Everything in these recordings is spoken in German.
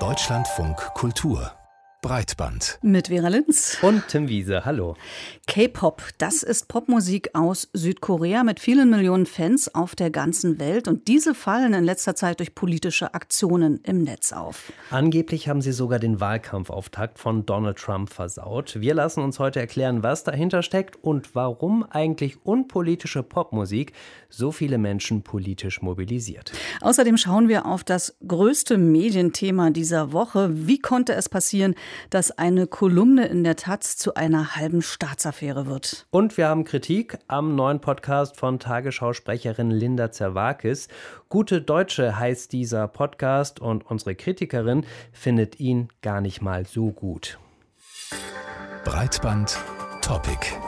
Deutschlandfunk Kultur Breitband. Mit Vera Linz. Und Tim Wiese, hallo. K-Pop, das ist Popmusik aus Südkorea mit vielen Millionen Fans auf der ganzen Welt. Und diese fallen in letzter Zeit durch politische Aktionen im Netz auf. Angeblich haben sie sogar den Wahlkampfauftakt von Donald Trump versaut. Wir lassen uns heute erklären, was dahinter steckt und warum eigentlich unpolitische Popmusik so viele Menschen politisch mobilisiert. Außerdem schauen wir auf das größte Medienthema dieser Woche. Wie konnte es passieren, dass eine Kolumne in der Taz zu einer halben Staatsaffäre wird. Und wir haben Kritik am neuen Podcast von Tagesschausprecherin Linda Zerwakis. Gute Deutsche heißt dieser Podcast und unsere Kritikerin findet ihn gar nicht mal so gut. Breitband Topic.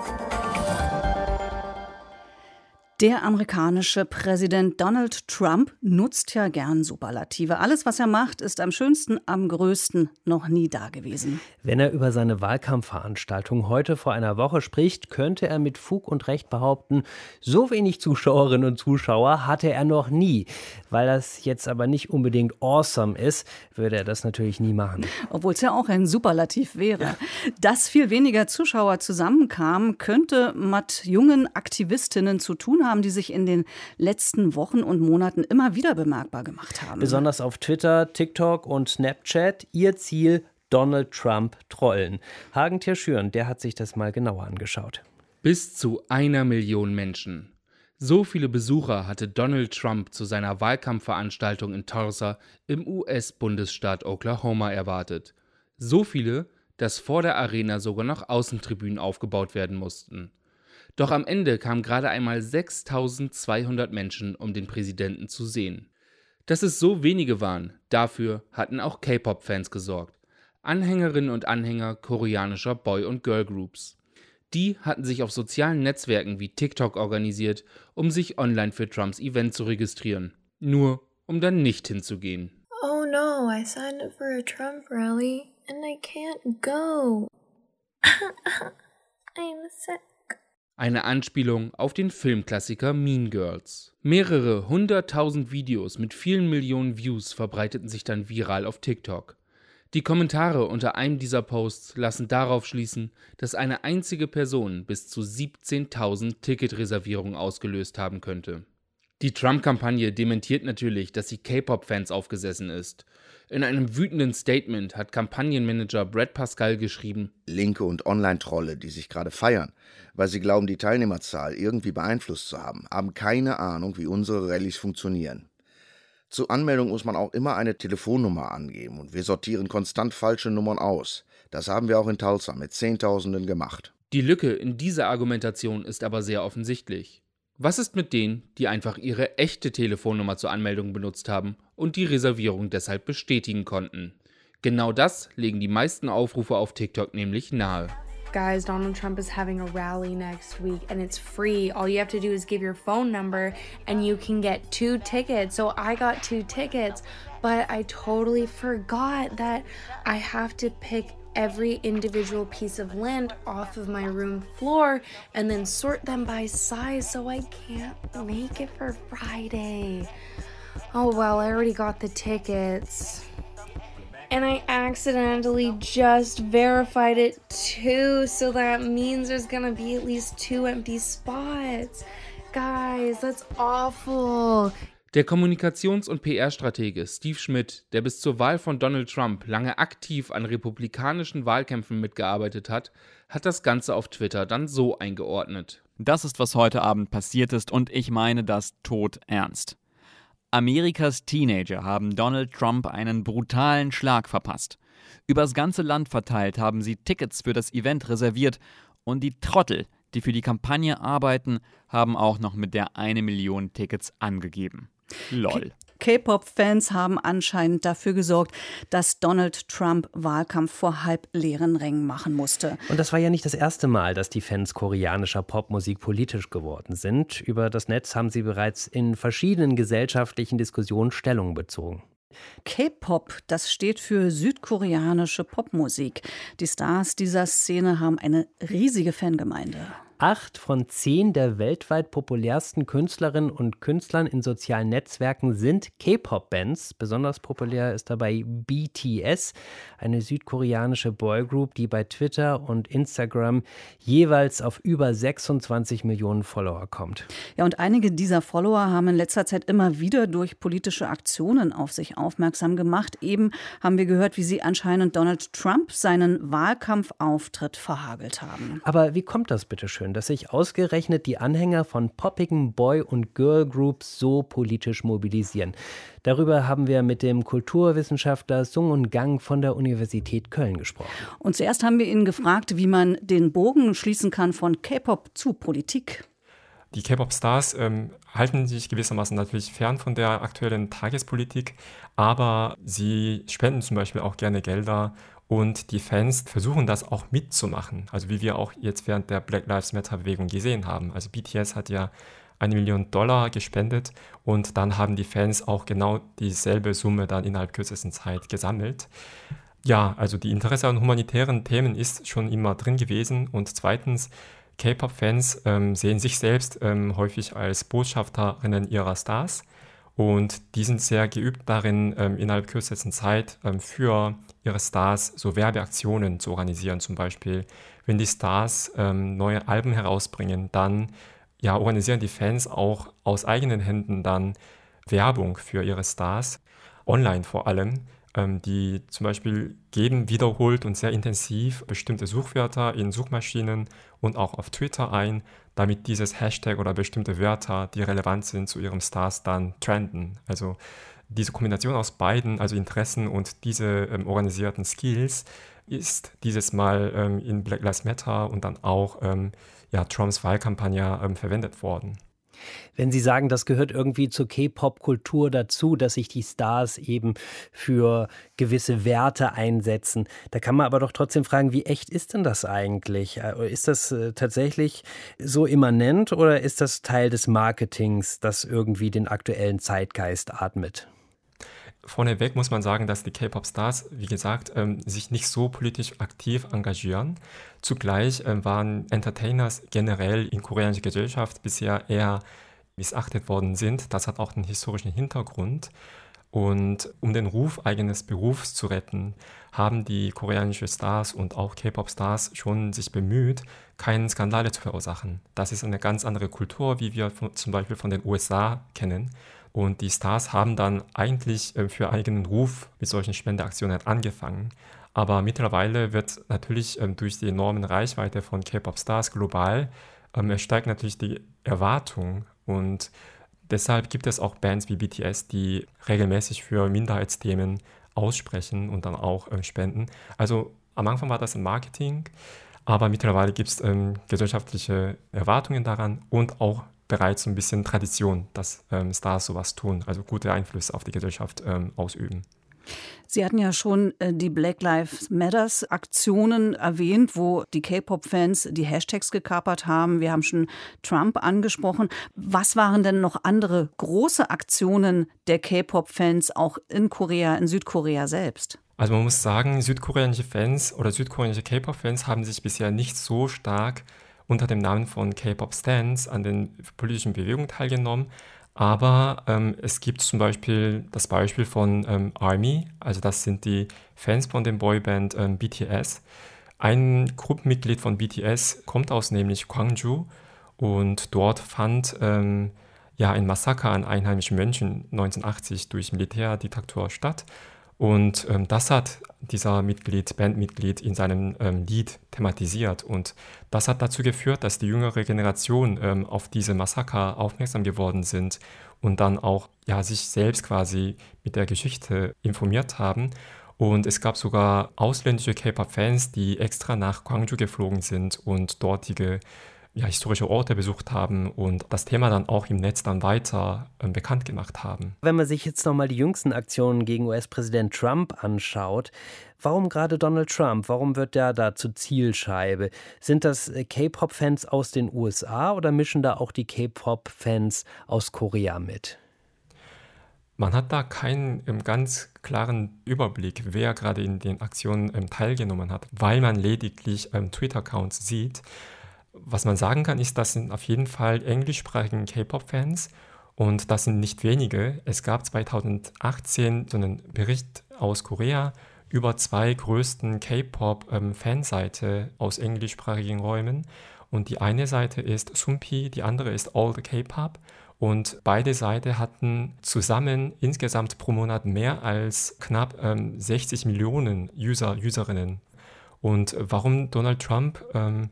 Der amerikanische Präsident Donald Trump nutzt ja gern Superlative. Alles, was er macht, ist am schönsten, am größten noch nie dagewesen. Wenn er über seine Wahlkampfveranstaltung heute vor einer Woche spricht, könnte er mit Fug und Recht behaupten, so wenig Zuschauerinnen und Zuschauer hatte er noch nie. Weil das jetzt aber nicht unbedingt awesome ist, würde er das natürlich nie machen. Obwohl es ja auch ein Superlativ wäre. Ja. Dass viel weniger Zuschauer zusammenkamen, könnte mit jungen Aktivistinnen zu tun haben, die sich in den letzten Wochen und Monaten immer wieder bemerkbar gemacht haben. Besonders auf Twitter, TikTok und Snapchat. Ihr Ziel, Donald Trump trollen. Hagen Schüren, der hat sich das mal genauer angeschaut. Bis zu einer Million Menschen. So viele Besucher hatte Donald Trump zu seiner Wahlkampfveranstaltung in Tulsa im US-Bundesstaat Oklahoma erwartet. So viele, dass vor der Arena sogar noch Außentribünen aufgebaut werden mussten. Doch am Ende kamen gerade einmal 6200 Menschen, um den Präsidenten zu sehen. Dass es so wenige waren, dafür hatten auch K-Pop-Fans gesorgt. Anhängerinnen und Anhänger koreanischer Boy- und Girl-Groups. Die hatten sich auf sozialen Netzwerken wie TikTok organisiert, um sich online für Trumps Event zu registrieren. Nur um dann nicht hinzugehen. Oh no, I signed up for a Trump rally and I can't go. I'm sick. Eine Anspielung auf den Filmklassiker Mean Girls. Mehrere hunderttausend Videos mit vielen Millionen Views verbreiteten sich dann viral auf TikTok. Die Kommentare unter einem dieser Posts lassen darauf schließen, dass eine einzige Person bis zu 17.000 Ticketreservierungen ausgelöst haben könnte. Die Trump-Kampagne dementiert natürlich, dass sie K-Pop-Fans aufgesessen ist. In einem wütenden Statement hat Kampagnenmanager Brad Pascal geschrieben: Linke und Online-Trolle, die sich gerade feiern, weil sie glauben, die Teilnehmerzahl irgendwie beeinflusst zu haben, haben keine Ahnung, wie unsere Rallyes funktionieren. Zur Anmeldung muss man auch immer eine Telefonnummer angeben und wir sortieren konstant falsche Nummern aus. Das haben wir auch in Tulsa mit Zehntausenden gemacht. Die Lücke in dieser Argumentation ist aber sehr offensichtlich. Was ist mit denen, die einfach ihre echte Telefonnummer zur Anmeldung benutzt haben und die Reservierung deshalb bestätigen konnten? Genau das legen die meisten Aufrufe auf TikTok nämlich nahe. Guys, Donald Trump is having a rally next week and it's free. All you have to do is give your phone number and you can get two tickets. So I got two tickets, but I totally forgot that I have to pick every individual piece of lint off of my room floor and then sort them by size so I can't make it for Friday. Oh well, I already got the tickets. And I accidentally just verified it too, so that means there's gonna be at least two empty spots. Guys, that's awful. Der Kommunikations- und PR-Stratege Steve Schmidt, der bis zur Wahl von Donald Trump lange aktiv an republikanischen Wahlkämpfen mitgearbeitet hat, hat das Ganze auf Twitter dann so eingeordnet. Das ist, was heute Abend passiert ist, und ich meine das tot ernst. Amerikas Teenager haben Donald Trump einen brutalen Schlag verpasst. Übers ganze Land verteilt haben sie Tickets für das Event reserviert und die Trottel, die für die Kampagne arbeiten, haben auch noch mit der eine Million Tickets angegeben. Lol. K-Pop-Fans haben anscheinend dafür gesorgt, dass Donald Trump Wahlkampf vor halbleeren Rängen machen musste. Und das war ja nicht das erste Mal, dass die Fans koreanischer Popmusik politisch geworden sind. Über das Netz haben sie bereits in verschiedenen gesellschaftlichen Diskussionen Stellung bezogen. K-Pop, das steht für südkoreanische Popmusik. Die Stars dieser Szene haben eine riesige Fangemeinde. Acht von zehn der weltweit populärsten Künstlerinnen und Künstlern in sozialen Netzwerken sind K-Pop-Bands. Besonders populär ist dabei BTS, eine südkoreanische Boygroup, die bei Twitter und Instagram jeweils auf über 26 Millionen Follower kommt. Ja, und einige dieser Follower haben in letzter Zeit immer wieder durch politische Aktionen auf sich aufmerksam gemacht. Eben haben wir gehört, wie sie anscheinend Donald Trump seinen Wahlkampfauftritt verhagelt haben. Aber wie kommt das bitte schön? Schön, dass sich ausgerechnet die Anhänger von poppigen Boy- und Girl-Groups so politisch mobilisieren. Darüber haben wir mit dem Kulturwissenschaftler Sung und Gang von der Universität Köln gesprochen. Und zuerst haben wir ihn gefragt, wie man den Bogen schließen kann von K-Pop zu Politik. Die K-Pop-Stars ähm, halten sich gewissermaßen natürlich fern von der aktuellen Tagespolitik, aber sie spenden zum Beispiel auch gerne Gelder und die Fans versuchen das auch mitzumachen. Also wie wir auch jetzt während der Black Lives Matter-Bewegung gesehen haben. Also BTS hat ja eine Million Dollar gespendet und dann haben die Fans auch genau dieselbe Summe dann innerhalb kürzesten Zeit gesammelt. Ja, also die Interesse an humanitären Themen ist schon immer drin gewesen und zweitens, K-Pop-Fans ähm, sehen sich selbst ähm, häufig als Botschafterinnen ihrer Stars und die sind sehr geübt darin, ähm, innerhalb kürzesten Zeit ähm, für ihre Stars so Werbeaktionen zu organisieren. Zum Beispiel, wenn die Stars ähm, neue Alben herausbringen, dann ja, organisieren die Fans auch aus eigenen Händen dann Werbung für ihre Stars, online vor allem. Die zum Beispiel geben wiederholt und sehr intensiv bestimmte Suchwörter in Suchmaschinen und auch auf Twitter ein, damit dieses Hashtag oder bestimmte Wörter, die relevant sind zu ihrem Stars, dann trenden. Also diese Kombination aus beiden, also Interessen und diese ähm, organisierten Skills, ist dieses Mal ähm, in Black Lives Matter und dann auch ähm, ja, Trumps Wahlkampagne ähm, verwendet worden. Wenn Sie sagen, das gehört irgendwie zur K-Pop-Kultur dazu, dass sich die Stars eben für gewisse Werte einsetzen, da kann man aber doch trotzdem fragen, wie echt ist denn das eigentlich? Äh, ist das äh, tatsächlich so immanent oder ist das Teil des Marketings, das irgendwie den aktuellen Zeitgeist atmet? Vorneweg muss man sagen, dass die K-Pop-Stars, wie gesagt, ähm, sich nicht so politisch aktiv engagieren. Zugleich ähm, waren Entertainers generell in koreanischer Gesellschaft bisher eher missachtet worden sind. Das hat auch einen historischen Hintergrund. Und um den Ruf eines Berufs zu retten, haben die koreanischen Stars und auch K-Pop-Stars schon sich bemüht, keine Skandale zu verursachen. Das ist eine ganz andere Kultur, wie wir von, zum Beispiel von den USA kennen. Und die Stars haben dann eigentlich äh, für eigenen Ruf mit solchen Spendeaktionen angefangen. Aber mittlerweile wird natürlich ähm, durch die enormen Reichweite von K-Pop-Stars global, ähm, steigt natürlich die Erwartung. Und deshalb gibt es auch Bands wie BTS, die regelmäßig für Minderheitsthemen aussprechen und dann auch ähm, spenden. Also am Anfang war das ein Marketing, aber mittlerweile gibt es ähm, gesellschaftliche Erwartungen daran und auch bereits ein bisschen Tradition, dass ähm, Stars sowas tun, also gute Einflüsse auf die Gesellschaft ähm, ausüben. Sie hatten ja schon äh, die Black Lives Matters Aktionen erwähnt, wo die K-Pop-Fans die Hashtags gekapert haben. Wir haben schon Trump angesprochen. Was waren denn noch andere große Aktionen der K-Pop-Fans auch in Korea, in Südkorea selbst? Also man muss sagen, südkoreanische Fans oder südkoreanische K-Pop-Fans haben sich bisher nicht so stark unter dem Namen von K-Pop Stands an den politischen Bewegungen teilgenommen. Aber ähm, es gibt zum Beispiel das Beispiel von ähm, ARMY, also das sind die Fans von dem Boyband ähm, BTS. Ein Gruppenmitglied von BTS kommt aus nämlich Gwangju und dort fand ähm, ja ein Massaker an einheimischen Menschen 1980 durch Militärdiktatur statt. Und ähm, das hat dieser Mitglied, Bandmitglied in seinem ähm, Lied thematisiert. Und das hat dazu geführt, dass die jüngere Generation ähm, auf diese Massaker aufmerksam geworden sind und dann auch ja, sich selbst quasi mit der Geschichte informiert haben. Und es gab sogar ausländische K-Pop-Fans, die extra nach Gwangju geflogen sind und dortige ja, historische Orte besucht haben und das Thema dann auch im Netz dann weiter äh, bekannt gemacht haben. Wenn man sich jetzt nochmal die jüngsten Aktionen gegen US-Präsident Trump anschaut, warum gerade Donald Trump? Warum wird der da zur Zielscheibe? Sind das äh, K-Pop-Fans aus den USA oder mischen da auch die K-Pop-Fans aus Korea mit? Man hat da keinen ähm, ganz klaren Überblick, wer gerade in den Aktionen ähm, teilgenommen hat, weil man lediglich ähm, Twitter-Accounts sieht. Was man sagen kann, ist, das sind auf jeden Fall englischsprachige K-Pop-Fans und das sind nicht wenige. Es gab 2018 so einen Bericht aus Korea über zwei größten K-Pop-Fanseite ähm, aus englischsprachigen Räumen. Und die eine Seite ist Sumpi, die andere ist All the K-Pop. Und beide Seiten hatten zusammen insgesamt pro Monat mehr als knapp ähm, 60 Millionen User, Userinnen. Und warum Donald Trump? Ähm,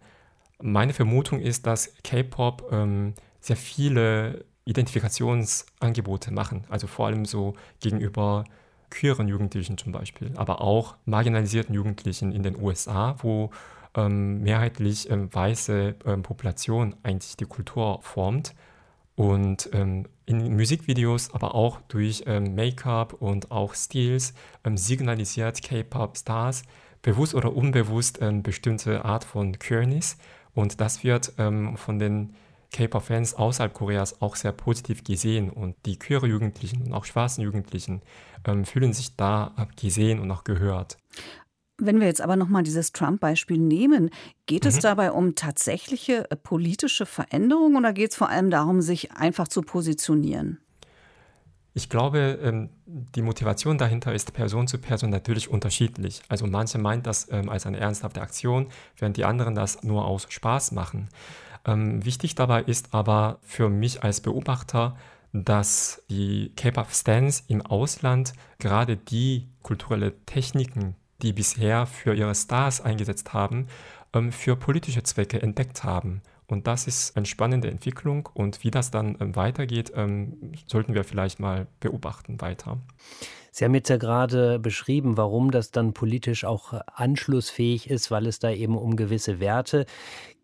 meine Vermutung ist, dass K-Pop ähm, sehr viele Identifikationsangebote machen. Also vor allem so gegenüber queeren Jugendlichen zum Beispiel, aber auch marginalisierten Jugendlichen in den USA, wo ähm, mehrheitlich ähm, weiße ähm, Population eigentlich die Kultur formt. Und ähm, in Musikvideos, aber auch durch ähm, Make-up und auch Stils ähm, signalisiert K-Pop-Stars bewusst oder unbewusst bestimmte Art von Queerness. Und das wird ähm, von den K-Pop-Fans außerhalb Koreas auch sehr positiv gesehen. Und die queere Jugendlichen und auch schwarzen Jugendlichen ähm, fühlen sich da gesehen und auch gehört. Wenn wir jetzt aber nochmal dieses Trump-Beispiel nehmen, geht es mhm. dabei um tatsächliche äh, politische Veränderungen oder geht es vor allem darum, sich einfach zu positionieren? Ich glaube, ähm, die Motivation dahinter ist Person zu Person natürlich unterschiedlich. Also manche meinen das ähm, als eine ernsthafte Aktion, während die anderen das nur aus Spaß machen. Ähm, wichtig dabei ist aber für mich als Beobachter, dass die K-Pop-Stans im Ausland gerade die kulturelle Techniken, die bisher für ihre Stars eingesetzt haben, für politische Zwecke entdeckt haben. Und das ist eine spannende Entwicklung und wie das dann ähm, weitergeht, ähm, sollten wir vielleicht mal beobachten weiter. Sie haben jetzt ja gerade beschrieben, warum das dann politisch auch anschlussfähig ist, weil es da eben um gewisse Werte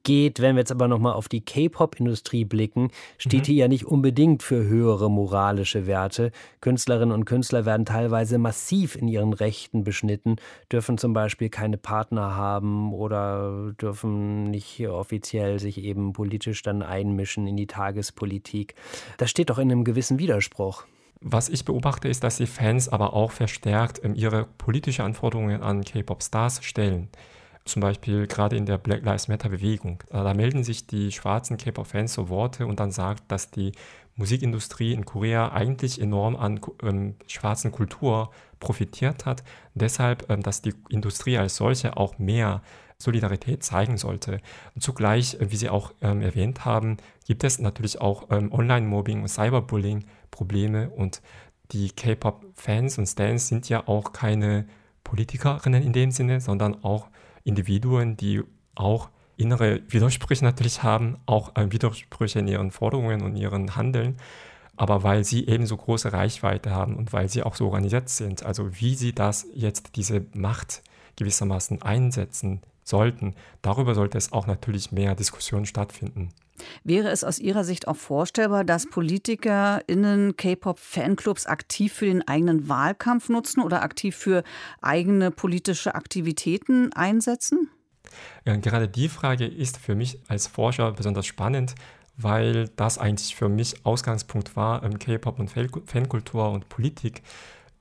geht. Wenn wir jetzt aber nochmal auf die K-Pop-Industrie blicken, steht mhm. die ja nicht unbedingt für höhere moralische Werte. Künstlerinnen und Künstler werden teilweise massiv in ihren Rechten beschnitten, dürfen zum Beispiel keine Partner haben oder dürfen nicht offiziell sich eben politisch dann einmischen in die Tagespolitik. Das steht doch in einem gewissen Widerspruch. Was ich beobachte, ist, dass die Fans aber auch verstärkt ähm, ihre politischen Anforderungen an K-Pop-Stars stellen zum Beispiel gerade in der Black Lives Matter Bewegung. Äh, da melden sich die schwarzen K-Pop-Fans so Worte und dann sagt, dass die Musikindustrie in Korea eigentlich enorm an ähm, schwarzen Kultur profitiert hat. Deshalb, ähm, dass die Industrie als solche auch mehr Solidarität zeigen sollte. Und zugleich, äh, wie Sie auch ähm, erwähnt haben, gibt es natürlich auch ähm, Online-Mobbing und Cyberbullying-Probleme und die K-Pop-Fans und Stans sind ja auch keine Politikerinnen in dem Sinne, sondern auch Individuen, die auch innere Widersprüche natürlich haben, auch äh, Widersprüche in ihren Forderungen und ihren Handeln, aber weil sie ebenso große Reichweite haben und weil sie auch so organisiert sind, also wie sie das jetzt, diese Macht gewissermaßen einsetzen sollten, darüber sollte es auch natürlich mehr Diskussion stattfinden. Wäre es aus Ihrer Sicht auch vorstellbar, dass PolitikerInnen K-Pop-Fanclubs aktiv für den eigenen Wahlkampf nutzen oder aktiv für eigene politische Aktivitäten einsetzen? Gerade die Frage ist für mich als Forscher besonders spannend, weil das eigentlich für mich Ausgangspunkt war, K-Pop und Fankultur und Politik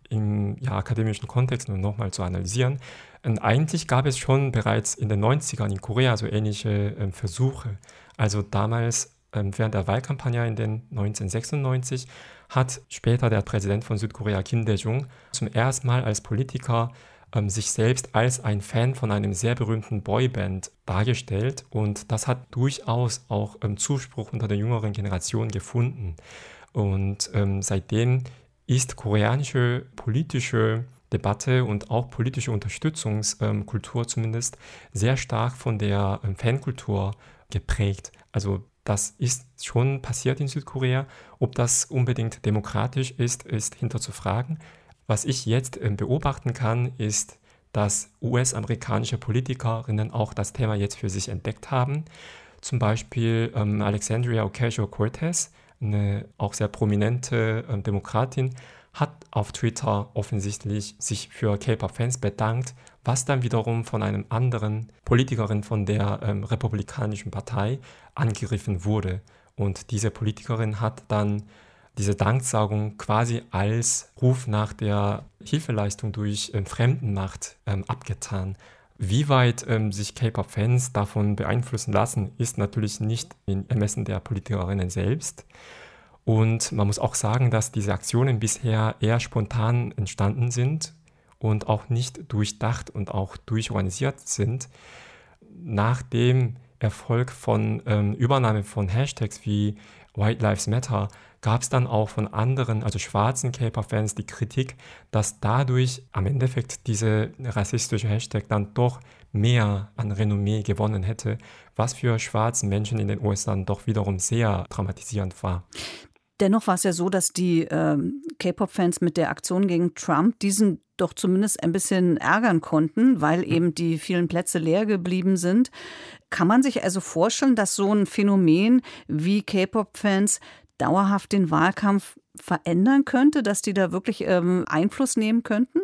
im ja, akademischen Kontext nur nochmal zu analysieren. Und eigentlich gab es schon bereits in den 90ern in Korea so ähnliche äh, Versuche. Also damals ähm, während der Wahlkampagne in den 1996 hat später der Präsident von Südkorea Kim Dae-jung zum ersten Mal als Politiker ähm, sich selbst als ein Fan von einem sehr berühmten Boyband dargestellt und das hat durchaus auch ähm, Zuspruch unter der jüngeren Generation gefunden. Und ähm, seitdem ist koreanische politische Debatte und auch politische Unterstützungskultur zumindest sehr stark von der ähm, Fankultur geprägt. Also das ist schon passiert in Südkorea. Ob das unbedingt demokratisch ist, ist hinterzufragen. Was ich jetzt ähm, beobachten kann, ist, dass US-amerikanische Politikerinnen auch das Thema jetzt für sich entdeckt haben. Zum Beispiel ähm, Alexandria Ocasio-Cortez, eine auch sehr prominente ähm, Demokratin, hat auf Twitter offensichtlich sich für K-Pop-Fans bedankt, was dann wiederum von einem anderen Politikerin von der ähm, Republikanischen Partei angegriffen wurde. Und diese Politikerin hat dann diese Danksagung quasi als Ruf nach der Hilfeleistung durch ähm, Fremdenmacht ähm, abgetan, Wie weit ähm, sich K-Pop-Fans davon beeinflussen lassen, ist natürlich nicht im Ermessen der Politikerinnen selbst. Und man muss auch sagen, dass diese Aktionen bisher eher spontan entstanden sind und auch nicht durchdacht und auch durchorganisiert sind. Nach dem Erfolg von ähm, Übernahme von Hashtags wie White Lives Matter gab es dann auch von anderen, also schwarzen K-Pop-Fans, die Kritik, dass dadurch am Endeffekt diese rassistische Hashtag dann doch mehr an Renommee gewonnen hätte, was für schwarzen Menschen in den USA doch wiederum sehr dramatisierend war. Dennoch war es ja so, dass die äh, K-Pop-Fans mit der Aktion gegen Trump diesen doch zumindest ein bisschen ärgern konnten, weil eben die vielen Plätze leer geblieben sind. Kann man sich also vorstellen, dass so ein Phänomen wie K-Pop-Fans dauerhaft den Wahlkampf verändern könnte, dass die da wirklich ähm, Einfluss nehmen könnten?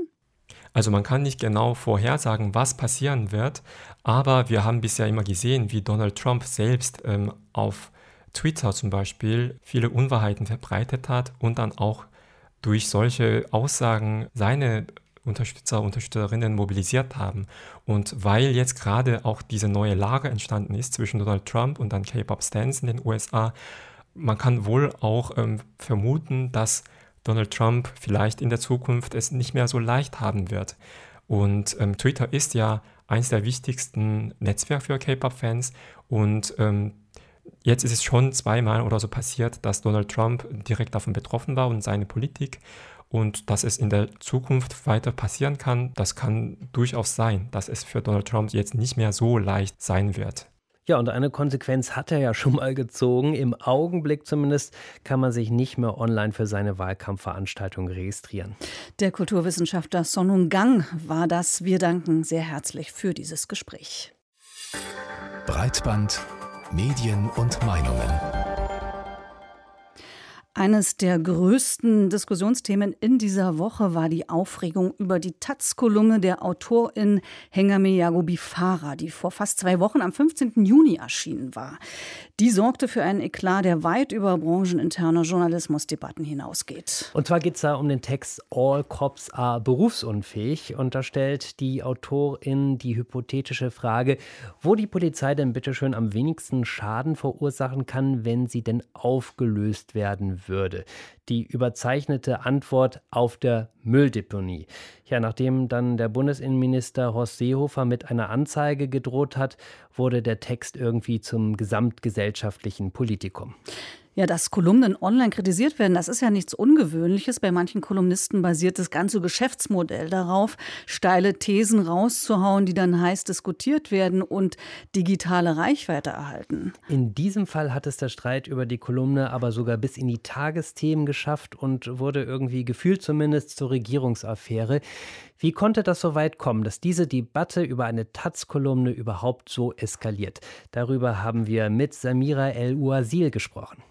Also man kann nicht genau vorhersagen, was passieren wird, aber wir haben bisher immer gesehen, wie Donald Trump selbst ähm, auf Twitter zum Beispiel viele Unwahrheiten verbreitet hat und dann auch durch solche Aussagen seine Unterstützer, Unterstützerinnen mobilisiert haben. Und weil jetzt gerade auch diese neue Lage entstanden ist zwischen Donald Trump und dann K-Pop-Stans in den USA, man kann wohl auch ähm, vermuten, dass Donald Trump vielleicht in der Zukunft es nicht mehr so leicht haben wird. Und ähm, Twitter ist ja eines der wichtigsten Netzwerke für K-Pop-Fans und ähm, Jetzt ist es schon zweimal oder so passiert, dass Donald Trump direkt davon betroffen war und seine Politik. Und dass es in der Zukunft weiter passieren kann, das kann durchaus sein, dass es für Donald Trump jetzt nicht mehr so leicht sein wird. Ja, und eine Konsequenz hat er ja schon mal gezogen. Im Augenblick zumindest kann man sich nicht mehr online für seine Wahlkampfveranstaltung registrieren. Der Kulturwissenschaftler Sonung Gang war das. Wir danken sehr herzlich für dieses Gespräch. Breitband Medien und Meinungen. Eines der größten Diskussionsthemen in dieser Woche war die Aufregung über die Taz-Kolumne der Autorin Hengame Yagobi Farah, die vor fast zwei Wochen am 15. Juni erschienen war. Die sorgte für einen Eklat, der weit über brancheninterne Journalismusdebatten hinausgeht. Und zwar geht es da um den Text All Cops are berufsunfähig. Und da stellt die Autorin die hypothetische Frage, wo die Polizei denn bitteschön am wenigsten Schaden verursachen kann, wenn sie denn aufgelöst werden würde. Die überzeichnete Antwort auf der Mülldeponie. Ja, nachdem dann der Bundesinnenminister Horst Seehofer mit einer Anzeige gedroht hat, wurde der Text irgendwie zum gesamtgesellschaftlichen Politikum. Ja, dass Kolumnen online kritisiert werden, das ist ja nichts Ungewöhnliches. Bei manchen Kolumnisten basiert das ganze Geschäftsmodell darauf, steile Thesen rauszuhauen, die dann heiß diskutiert werden und digitale Reichweite erhalten. In diesem Fall hat es der Streit über die Kolumne aber sogar bis in die Tagesthemen geschafft und wurde irgendwie gefühlt zumindest zur Regierungsaffäre. Wie konnte das so weit kommen, dass diese Debatte über eine Taz-Kolumne überhaupt so eskaliert? Darüber haben wir mit Samira El-Uazil gesprochen.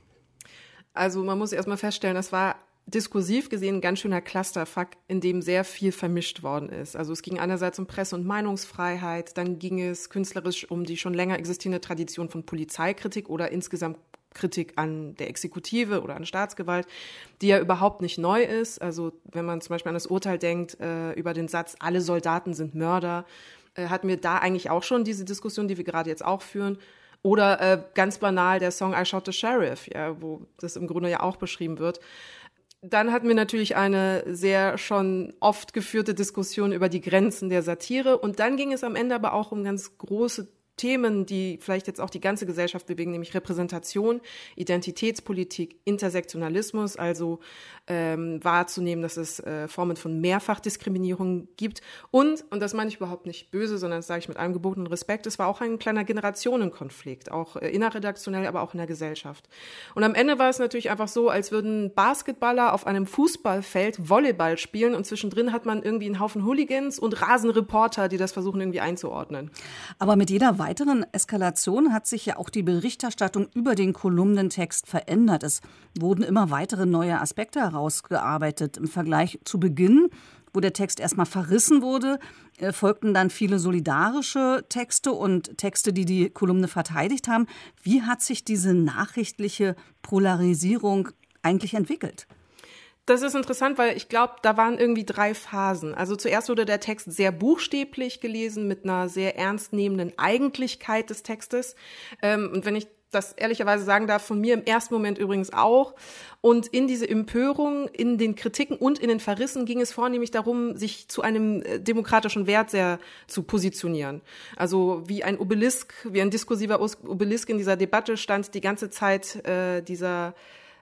Also man muss erstmal feststellen, das war diskursiv gesehen ein ganz schöner Clusterfuck, in dem sehr viel vermischt worden ist. Also es ging einerseits um Presse- und Meinungsfreiheit, dann ging es künstlerisch um die schon länger existierende Tradition von Polizeikritik oder insgesamt Kritik an der Exekutive oder an Staatsgewalt, die ja überhaupt nicht neu ist. Also wenn man zum Beispiel an das Urteil denkt äh, über den Satz, alle Soldaten sind Mörder, äh, hatten wir da eigentlich auch schon diese Diskussion, die wir gerade jetzt auch führen. Oder äh, ganz banal der Song I Shot the Sheriff, ja, wo das im Grunde ja auch beschrieben wird. Dann hatten wir natürlich eine sehr schon oft geführte Diskussion über die Grenzen der Satire. Und dann ging es am Ende aber auch um ganz große Themen, die vielleicht jetzt auch die ganze Gesellschaft bewegen, nämlich Repräsentation, Identitätspolitik, Intersektionalismus, also ähm, wahrzunehmen, dass es äh, Formen von Mehrfachdiskriminierung gibt. Und, und das meine ich überhaupt nicht böse, sondern das sage ich mit allem gebotenen Respekt, es war auch ein kleiner Generationenkonflikt, auch äh, innerredaktionell, aber auch in der Gesellschaft. Und am Ende war es natürlich einfach so, als würden Basketballer auf einem Fußballfeld Volleyball spielen und zwischendrin hat man irgendwie einen Haufen Hooligans und Rasenreporter, die das versuchen irgendwie einzuordnen. Aber mit jeder weiteren Eskalation hat sich ja auch die Berichterstattung über den Kolumnentext verändert. Es wurden immer weitere neue Aspekte herausgearbeitet. Im Vergleich zu Beginn, wo der Text erstmal verrissen wurde, äh, folgten dann viele solidarische Texte und Texte, die die Kolumne verteidigt haben. Wie hat sich diese nachrichtliche Polarisierung eigentlich entwickelt? Das ist interessant, weil ich glaube, da waren irgendwie drei Phasen. Also zuerst wurde der Text sehr buchstäblich gelesen mit einer sehr ernstnehmenden Eigentlichkeit des Textes. Ähm, und wenn ich das ehrlicherweise sagen darf, von mir im ersten Moment übrigens auch. Und in diese Empörung, in den Kritiken und in den Verrissen ging es vornehmlich darum, sich zu einem äh, demokratischen Wert sehr zu positionieren. Also wie ein Obelisk, wie ein diskursiver Obelisk in dieser Debatte stand die ganze Zeit äh, dieser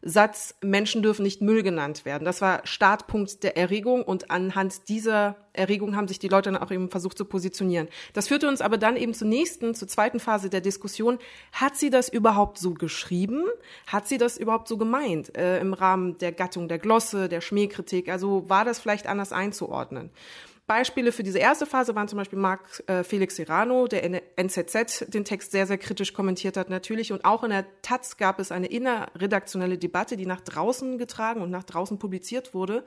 Satz, Menschen dürfen nicht Müll genannt werden. Das war Startpunkt der Erregung und anhand dieser Erregung haben sich die Leute dann auch eben versucht zu positionieren. Das führte uns aber dann eben zur nächsten, zur zweiten Phase der Diskussion. Hat sie das überhaupt so geschrieben? Hat sie das überhaupt so gemeint äh, im Rahmen der Gattung der Glosse, der Schmähkritik? Also war das vielleicht anders einzuordnen? Beispiele für diese erste Phase waren zum Beispiel Marc äh, Felix Serrano, der in der NZZ den Text sehr, sehr kritisch kommentiert hat natürlich. Und auch in der Taz gab es eine innerredaktionelle Debatte, die nach draußen getragen und nach draußen publiziert wurde.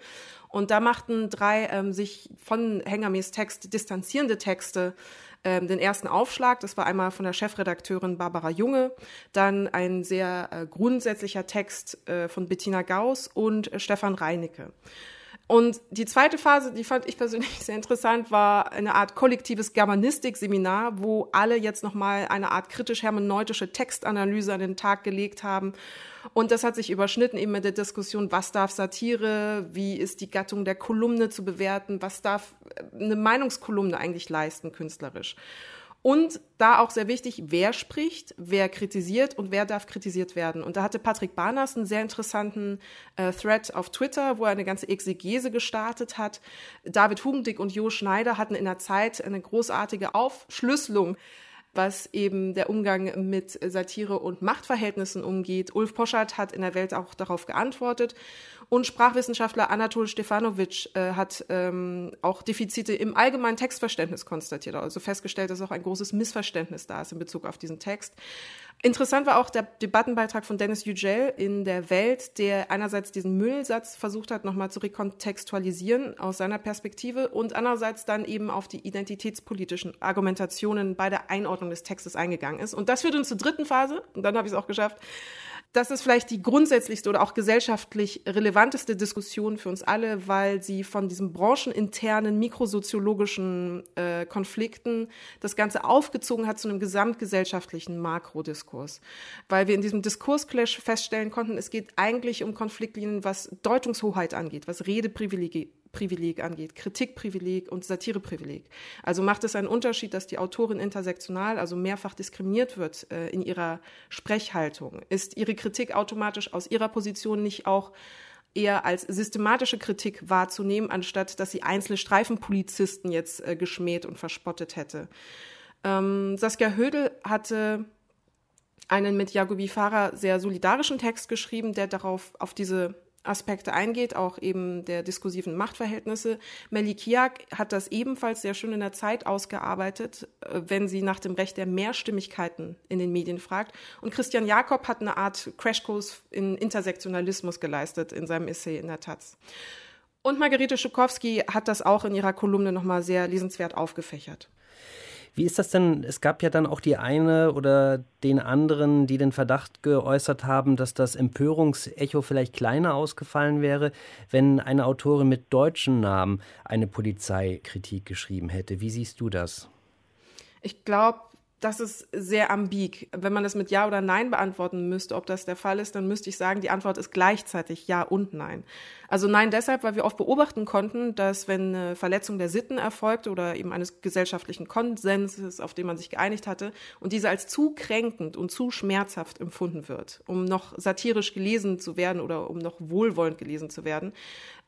Und da machten drei ähm, sich von Hengames Text distanzierende Texte ähm, den ersten Aufschlag. Das war einmal von der Chefredakteurin Barbara Junge, dann ein sehr äh, grundsätzlicher Text äh, von Bettina Gauss und äh, Stefan Reinicke. Und die zweite Phase, die fand ich persönlich sehr interessant, war eine Art kollektives Germanistik-Seminar, wo alle jetzt nochmal eine Art kritisch-hermeneutische Textanalyse an den Tag gelegt haben. Und das hat sich überschnitten eben mit der Diskussion, was darf Satire, wie ist die Gattung der Kolumne zu bewerten, was darf eine Meinungskolumne eigentlich leisten künstlerisch. Und da auch sehr wichtig, wer spricht, wer kritisiert und wer darf kritisiert werden. Und da hatte Patrick Barners einen sehr interessanten äh, Thread auf Twitter, wo er eine ganze Exegese gestartet hat. David Hugendick und Jo Schneider hatten in der Zeit eine großartige Aufschlüsselung was eben der Umgang mit Satire und Machtverhältnissen umgeht. Ulf Poschardt hat in der Welt auch darauf geantwortet. Und Sprachwissenschaftler Anatol Stefanovic äh, hat ähm, auch Defizite im allgemeinen Textverständnis konstatiert, also festgestellt, dass auch ein großes Missverständnis da ist in Bezug auf diesen Text. Interessant war auch der Debattenbeitrag von Dennis Yücel in der Welt, der einerseits diesen Müllsatz versucht hat, nochmal zu rekontextualisieren aus seiner Perspektive und andererseits dann eben auf die identitätspolitischen Argumentationen bei der Einordnung des Textes eingegangen ist. Und das führt uns zur dritten Phase, und dann habe ich es auch geschafft, das ist vielleicht die grundsätzlichste oder auch gesellschaftlich relevanteste Diskussion für uns alle, weil sie von diesen brancheninternen mikrosoziologischen äh, Konflikten das Ganze aufgezogen hat zu einem gesamtgesellschaftlichen Makrodiskurs. Weil wir in diesem Diskursclash feststellen konnten, es geht eigentlich um Konfliktlinien, was Deutungshoheit angeht, was Redeprivilegien Privileg angeht, Kritikprivileg und Satireprivileg. Also macht es einen Unterschied, dass die Autorin intersektional, also mehrfach diskriminiert wird äh, in ihrer Sprechhaltung? Ist ihre Kritik automatisch aus ihrer Position nicht auch eher als systematische Kritik wahrzunehmen, anstatt dass sie einzelne Streifenpolizisten jetzt äh, geschmäht und verspottet hätte? Ähm, Saskia Hödel hatte einen mit Jagobi Farah sehr solidarischen Text geschrieben, der darauf auf diese Aspekte eingeht, auch eben der diskursiven Machtverhältnisse. Melly Kiak hat das ebenfalls sehr schön in der Zeit ausgearbeitet, äh, wenn sie nach dem Recht der Mehrstimmigkeiten in den Medien fragt. Und Christian Jakob hat eine Art Crashkurs in Intersektionalismus geleistet in seinem Essay in der Taz. Und Margarete Schukowski hat das auch in ihrer Kolumne nochmal sehr lesenswert aufgefächert. Wie ist das denn? Es gab ja dann auch die eine oder den anderen, die den Verdacht geäußert haben, dass das Empörungsecho vielleicht kleiner ausgefallen wäre, wenn eine Autorin mit deutschen Namen eine Polizeikritik geschrieben hätte. Wie siehst du das? Ich glaube, das ist sehr ambig. Wenn man das mit Ja oder Nein beantworten müsste, ob das der Fall ist, dann müsste ich sagen, die Antwort ist gleichzeitig Ja und Nein. Also Nein deshalb, weil wir oft beobachten konnten, dass wenn eine Verletzung der Sitten erfolgt oder eben eines gesellschaftlichen Konsenses, auf den man sich geeinigt hatte, und diese als zu kränkend und zu schmerzhaft empfunden wird, um noch satirisch gelesen zu werden oder um noch wohlwollend gelesen zu werden,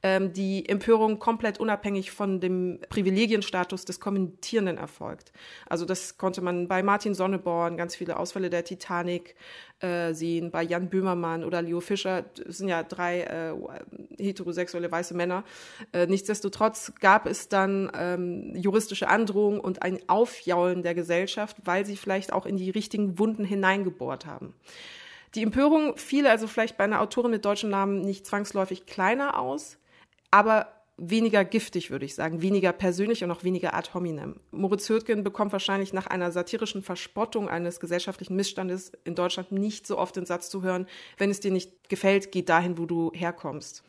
ähm, die Empörung komplett unabhängig von dem Privilegienstatus des Kommentierenden erfolgt. Also das konnte man bei Martin Sonneborn, ganz viele Ausfälle der Titanic äh, sehen, bei Jan Böhmermann oder Leo Fischer, das sind ja drei äh, heterosexuelle weiße Männer. Äh, nichtsdestotrotz gab es dann ähm, juristische Androhungen und ein Aufjaulen der Gesellschaft, weil sie vielleicht auch in die richtigen Wunden hineingebohrt haben. Die Empörung fiel also vielleicht bei einer Autorin mit deutschem Namen nicht zwangsläufig kleiner aus, aber weniger giftig, würde ich sagen, weniger persönlich und auch weniger ad hominem. Moritz Hürtgen bekommt wahrscheinlich nach einer satirischen Verspottung eines gesellschaftlichen Missstandes in Deutschland nicht so oft den Satz zu hören, wenn es dir nicht gefällt, geh dahin, wo du herkommst.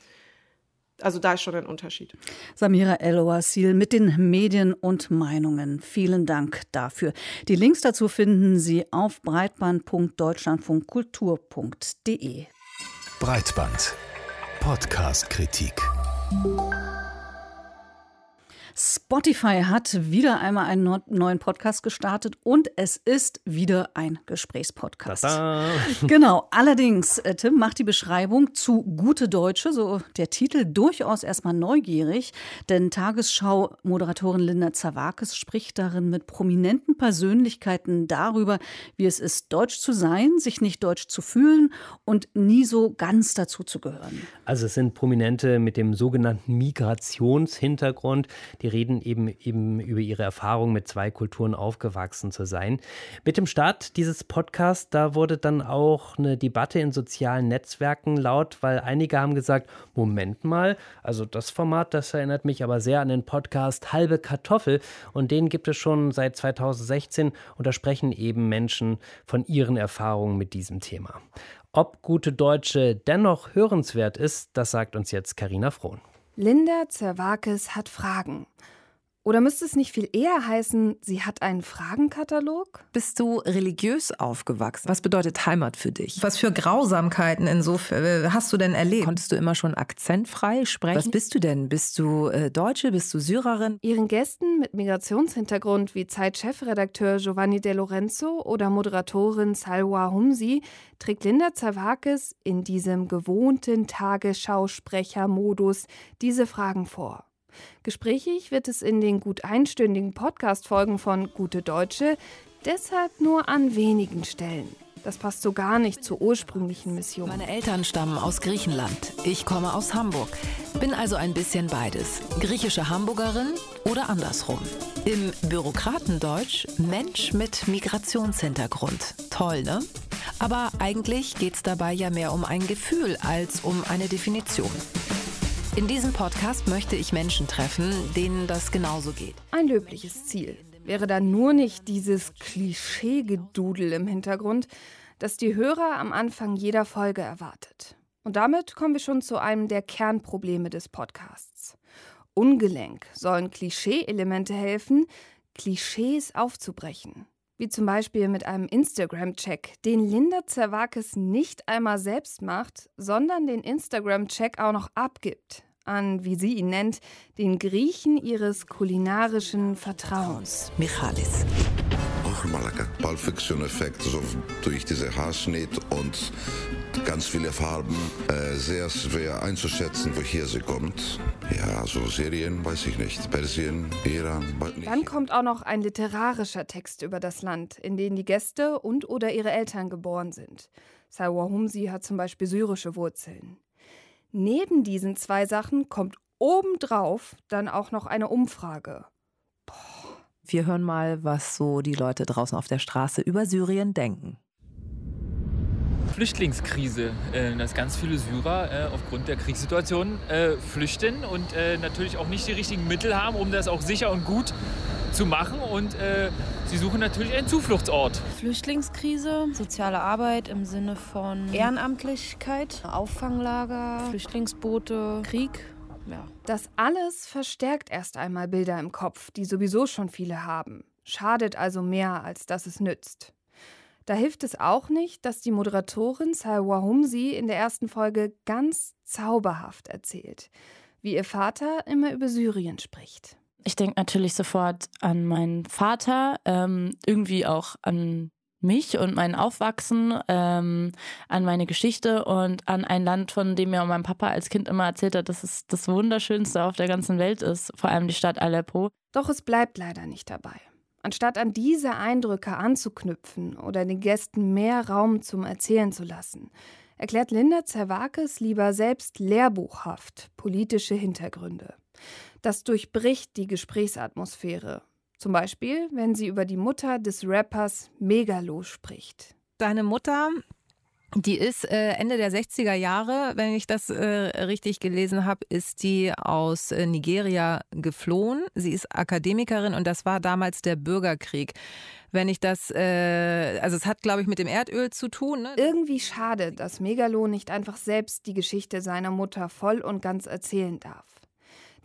also da ist schon ein Unterschied. Samira El-Wasil mit den Medien und Meinungen. Vielen Dank dafür. Die Links dazu finden Sie auf breitband.deutschlandfunkkultur.de. Breitband. Podcast-Kritik. Thank you. Spotify hat wieder einmal einen neuen Podcast gestartet und es ist wieder ein Gesprächspodcast. Tada. Genau, allerdings, äh, Tim macht die Beschreibung zu Gute Deutsche, so der Titel, durchaus erstmal neugierig, denn Tagesschau-Moderatorin Linda Zawakis spricht darin mit prominenten Persönlichkeiten darüber, wie es ist, deutsch zu sein, sich nicht deutsch zu fühlen und nie so ganz dazu zu gehören. Also es sind Prominente mit dem sogenannten Migrationshintergrund, die die reden eben, eben über ihre Erfahrung, mit zwei Kulturen aufgewachsen zu sein. Mit dem Start dieses Podcasts, da wurde dann auch eine Debatte in sozialen Netzwerken laut, weil einige haben gesagt, Moment mal, also das Format, das erinnert mich aber sehr an den Podcast Halbe Kartoffel und den gibt es schon seit 2016 und da sprechen eben Menschen von ihren Erfahrungen mit diesem Thema. Ob gute Deutsche dennoch hörenswert ist, das sagt uns jetzt Karina Frohn. Linda Zerwakis hat Fragen. Oder müsste es nicht viel eher heißen, sie hat einen Fragenkatalog? Bist du religiös aufgewachsen? Was bedeutet Heimat für dich? Was für Grausamkeiten insofern äh, hast du denn erlebt? Konntest du immer schon akzentfrei sprechen? Was bist du denn? Bist du äh, Deutsche? Bist du Syrerin? Ihren Gästen mit Migrationshintergrund wie Zeit-Chefredakteur Giovanni De Lorenzo oder Moderatorin Salwa Humsi trägt Linda Zawakis in diesem gewohnten Tagesschausprechermodus diese Fragen vor. Gesprächig wird es in den gut einstündigen Podcast-Folgen von Gute Deutsche deshalb nur an wenigen Stellen. Das passt so gar nicht zur ursprünglichen Mission. Meine Eltern stammen aus Griechenland. Ich komme aus Hamburg. Bin also ein bisschen beides. Griechische Hamburgerin oder andersrum. Im Bürokratendeutsch Mensch mit Migrationshintergrund. Toll, ne? Aber eigentlich geht es dabei ja mehr um ein Gefühl als um eine Definition. In diesem Podcast möchte ich Menschen treffen, denen das genauso geht. Ein löbliches Ziel. Wäre da nur nicht dieses Klischeegedudel im Hintergrund, das die Hörer am Anfang jeder Folge erwartet. Und damit kommen wir schon zu einem der Kernprobleme des Podcasts. Ungelenk sollen Klischee-Elemente helfen, Klischees aufzubrechen. Wie zum Beispiel mit einem Instagram-Check, den Linda Zerwakis nicht einmal selbst macht, sondern den Instagram-Check auch noch abgibt an, wie sie ihn nennt, den Griechen ihres kulinarischen Vertrauens. Michalis. Nochmal Pulp Fiction-Effekt, so durch diese Haarschnitt und ganz viele Farben. Äh, sehr schwer einzuschätzen, woher sie kommt. Ja, so Serien, weiß ich nicht. Persien, Iran, nicht. Dann kommt auch noch ein literarischer Text über das Land, in dem die Gäste und oder ihre Eltern geboren sind. Salwa Humsi hat zum Beispiel syrische Wurzeln. Neben diesen zwei Sachen kommt obendrauf dann auch noch eine Umfrage. Boah. Wir hören mal, was so die Leute draußen auf der Straße über Syrien denken. Flüchtlingskrise, äh, dass ganz viele Syrer äh, aufgrund der Kriegssituation äh, flüchten und natürlich auch nicht die richtigen Mittel haben, um das auch sicher und gut zu machen und äh, sie suchen natürlich einen Zufluchtsort. Flüchtlingskrise, soziale Arbeit im Sinne von Ehrenamtlichkeit, Auffanglager, Flüchtlingsboote, Krieg. Ja. Das alles verstärkt erst einmal Bilder im Kopf, die sowieso schon viele haben. Schadet also mehr, als dass es nützt. Da hilft es auch nicht, dass die Moderatorin Salwa Humsi in der ersten Folge ganz zauberhaft erzählt, wie ihr Vater immer über Syrien spricht. Ich denke natürlich sofort an meinen Vater, ähm, irgendwie auch an mich und mein Aufwachsen, ähm, an meine Geschichte und an ein Land, von dem mir mein Papa als Kind immer erzählt hat, dass es das Wunderschönste auf der ganzen Welt ist, vor allem die Stadt Aleppo. Doch es bleibt leider nicht dabei. Anstatt an diese Eindrücke anzuknüpfen oder den Gästen mehr Raum zum Erzählen zu lassen, erklärt Linda Zerwakis lieber selbst lehrbuchhaft politische Hintergründe. Das durchbricht die Gesprächsatmosphäre. Zum Beispiel, wenn sie über die Mutter des Rappers Megalo spricht. Deine Mutter Die ist äh, Ende der 60er Jahre, wenn ich das äh, richtig gelesen habe, ist die aus äh, Nigeria geflohen. Sie ist Akademikerin und das war damals der Bürgerkrieg. Wenn ich das, äh, also es hat, glaube ich, mit dem Erdöl zu tun. Ne? Irgendwie schade, dass Megalo nicht einfach selbst die Geschichte seiner Mutter voll und ganz erzählen darf.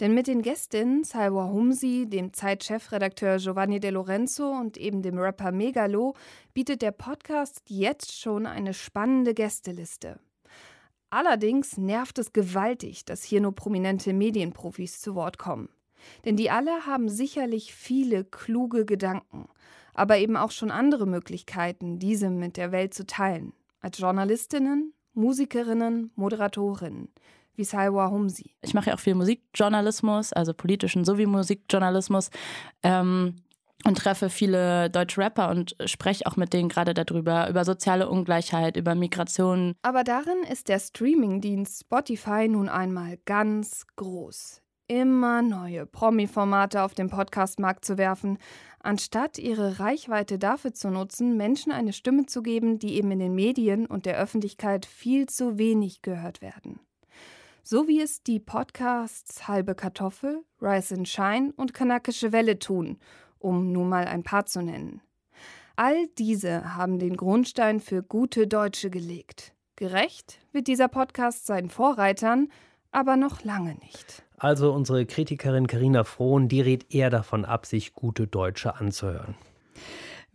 Denn mit den Gästinnen Salwa Humsi, dem Zeit-Chefredakteur Giovanni De Lorenzo und eben dem Rapper Megalo bietet der Podcast jetzt schon eine spannende Gästeliste. Allerdings nervt es gewaltig, dass hier nur prominente Medienprofis zu Wort kommen. Denn die alle haben sicherlich viele kluge Gedanken, aber eben auch schon andere Möglichkeiten, diese mit der Welt zu teilen. Als Journalistinnen, Musikerinnen, Moderatorinnen wie Salwa Humsi. Ich mache ja auch viel Musikjournalismus, also politischen sowie Musikjournalismus. Ähm, und treffe viele deutsche Rapper und spreche auch mit denen gerade darüber, über soziale Ungleichheit, über Migration. Aber darin ist der Streamingdienst Spotify nun einmal ganz groß. Immer neue Promi-Formate auf den Podcastmarkt zu werfen, anstatt ihre Reichweite dafür zu nutzen, Menschen eine Stimme zu geben, die eben in den Medien und der Öffentlichkeit viel zu wenig gehört werden so wie es die Podcasts Halbe Kartoffel, Rise and Shine und Kanakische Welle tun, um nur mal ein paar zu nennen. All diese haben den Grundstein für gute Deutsche gelegt. Gerecht wird dieser Podcast seinen Vorreitern, aber noch lange nicht. Also unsere Kritikerin Karina Frohn, die rät eher davon ab, sich gute Deutsche anzuhören.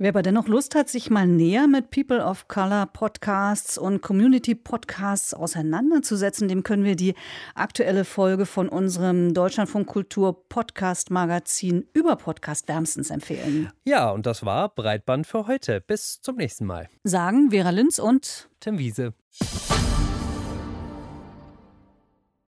Wer aber dennoch Lust hat, sich mal näher mit People of Color Podcasts und Community Podcasts auseinanderzusetzen, dem können wir die aktuelle Folge von unserem Deutschlandfunk Kultur Podcast Magazin über Podcast wärmstens empfehlen. Ja, und das war Breitband für heute. Bis zum nächsten Mal. Sagen Vera Linz und Tim Wiese.